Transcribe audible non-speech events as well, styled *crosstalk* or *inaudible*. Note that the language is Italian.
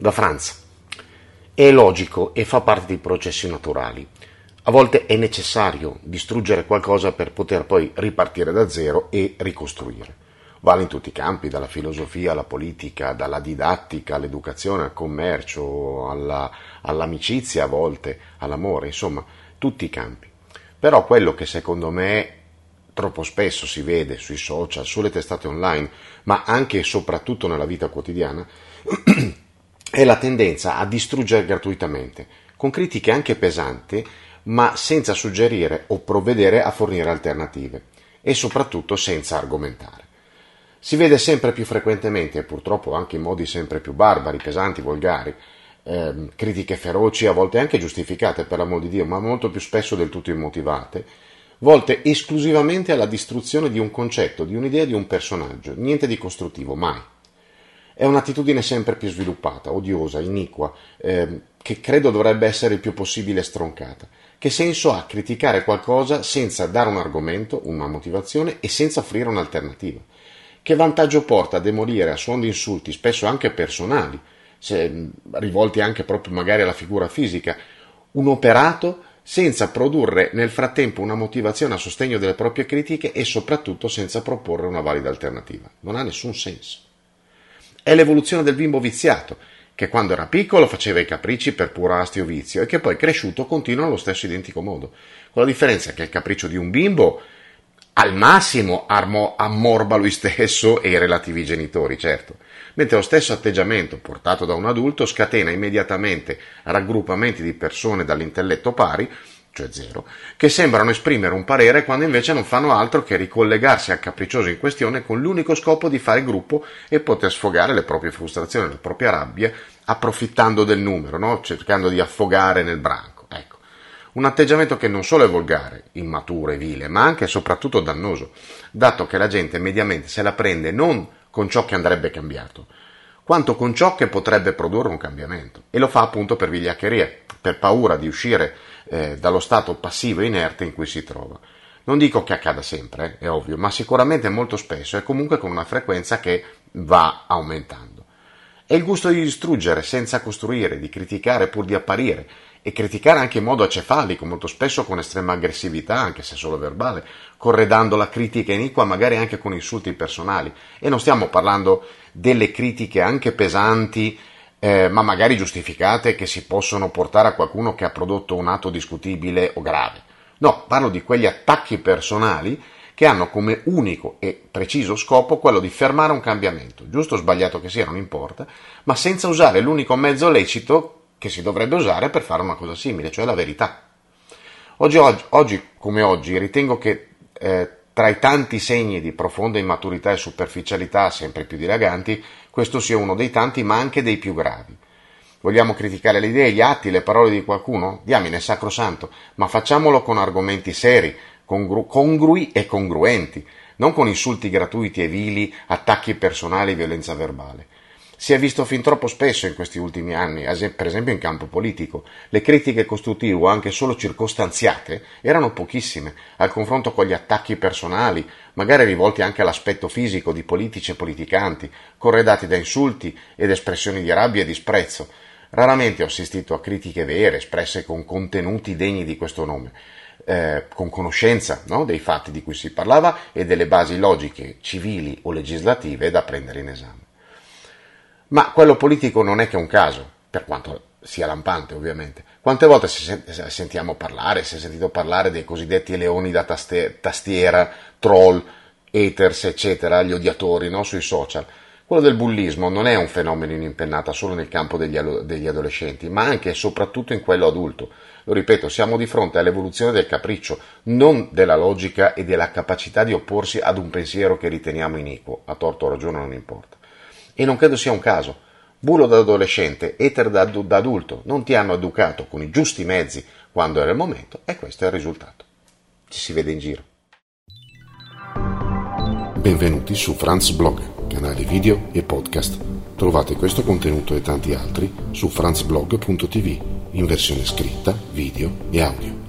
Da Franz. È logico e fa parte dei processi naturali. A volte è necessario distruggere qualcosa per poter poi ripartire da zero e ricostruire. Vale in tutti i campi, dalla filosofia alla politica, dalla didattica all'educazione, al commercio, alla, all'amicizia a volte, all'amore, insomma, tutti i campi. Però quello che secondo me troppo spesso si vede sui social, sulle testate online, ma anche e soprattutto nella vita quotidiana, *clears throat* è la tendenza a distruggere gratuitamente, con critiche anche pesanti, ma senza suggerire o provvedere a fornire alternative e soprattutto senza argomentare. Si vede sempre più frequentemente, e purtroppo anche in modi sempre più barbari, pesanti, volgari, ehm, critiche feroci, a volte anche giustificate per l'amor di Dio, ma molto più spesso del tutto immotivate, volte esclusivamente alla distruzione di un concetto, di un'idea, di un personaggio, niente di costruttivo, mai. È un'attitudine sempre più sviluppata, odiosa, iniqua, ehm, che credo dovrebbe essere il più possibile stroncata. Che senso ha criticare qualcosa senza dare un argomento, una motivazione e senza offrire un'alternativa? Che vantaggio porta a demolire a suon di insulti, spesso anche personali, se, rivolti anche proprio magari alla figura fisica, un operato senza produrre nel frattempo una motivazione a sostegno delle proprie critiche e soprattutto senza proporre una valida alternativa. Non ha nessun senso. È l'evoluzione del bimbo viziato, che quando era piccolo faceva i capricci per puro astio vizio e che poi cresciuto continua allo stesso identico modo. Con la differenza che il capriccio di un bimbo al massimo ammorba lui stesso e i relativi genitori, certo, mentre lo stesso atteggiamento portato da un adulto scatena immediatamente raggruppamenti di persone dall'intelletto pari, cioè zero, che sembrano esprimere un parere quando invece non fanno altro che ricollegarsi al capriccioso in questione con l'unico scopo di fare gruppo e poter sfogare le proprie frustrazioni, la propria rabbia, approfittando del numero, no? cercando di affogare nel branco. Un atteggiamento che non solo è volgare, immaturo e vile, ma anche e soprattutto dannoso, dato che la gente mediamente se la prende non con ciò che andrebbe cambiato, quanto con ciò che potrebbe produrre un cambiamento. E lo fa appunto per vigliaccheria, per paura di uscire eh, dallo stato passivo e inerte in cui si trova. Non dico che accada sempre, eh, è ovvio, ma sicuramente molto spesso e comunque con una frequenza che va aumentando. È il gusto di distruggere senza costruire, di criticare pur di apparire, e criticare anche in modo acefalico, molto spesso con estrema aggressività, anche se solo verbale, corredando la critica iniqua magari anche con insulti personali. E non stiamo parlando delle critiche anche pesanti, eh, ma magari giustificate, che si possono portare a qualcuno che ha prodotto un atto discutibile o grave. No, parlo di quegli attacchi personali che hanno come unico e preciso scopo quello di fermare un cambiamento, giusto o sbagliato che sia, non importa, ma senza usare l'unico mezzo lecito che si dovrebbe usare per fare una cosa simile, cioè la verità. Oggi, oggi, oggi come oggi ritengo che eh, tra i tanti segni di profonda immaturità e superficialità sempre più dilaganti, questo sia uno dei tanti, ma anche dei più gravi. Vogliamo criticare le idee, gli atti, le parole di qualcuno? Diamine, sacrosanto, ma facciamolo con argomenti seri, congru- congrui e congruenti, non con insulti gratuiti e vili, attacchi personali e violenza verbale. Si è visto fin troppo spesso in questi ultimi anni, per esempio in campo politico. Le critiche costruttive o anche solo circostanziate erano pochissime, al confronto con gli attacchi personali, magari rivolti anche all'aspetto fisico di politici e politicanti, corredati da insulti ed espressioni di rabbia e disprezzo. Raramente ho assistito a critiche vere, espresse con contenuti degni di questo nome. Eh, con conoscenza no, dei fatti di cui si parlava e delle basi logiche, civili o legislative da prendere in esame. Ma quello politico non è che un caso, per quanto sia lampante ovviamente. Quante volte sentiamo parlare, si è sentito parlare dei cosiddetti leoni da tastiera, troll, haters, eccetera, gli odiatori no? sui social. Quello del bullismo non è un fenomeno in impennata solo nel campo degli, degli adolescenti, ma anche e soprattutto in quello adulto. Lo ripeto, siamo di fronte all'evoluzione del capriccio, non della logica e della capacità di opporsi ad un pensiero che riteniamo iniquo. A torto o ragione non importa. E non credo sia un caso. Bulo da adolescente, eter da, da adulto, non ti hanno educato con i giusti mezzi quando era il momento e questo è il risultato. Ci si vede in giro. Benvenuti su Franz Blog, canale video e podcast. Trovate questo contenuto e tanti altri su franzblog.tv in versione scritta, video e audio.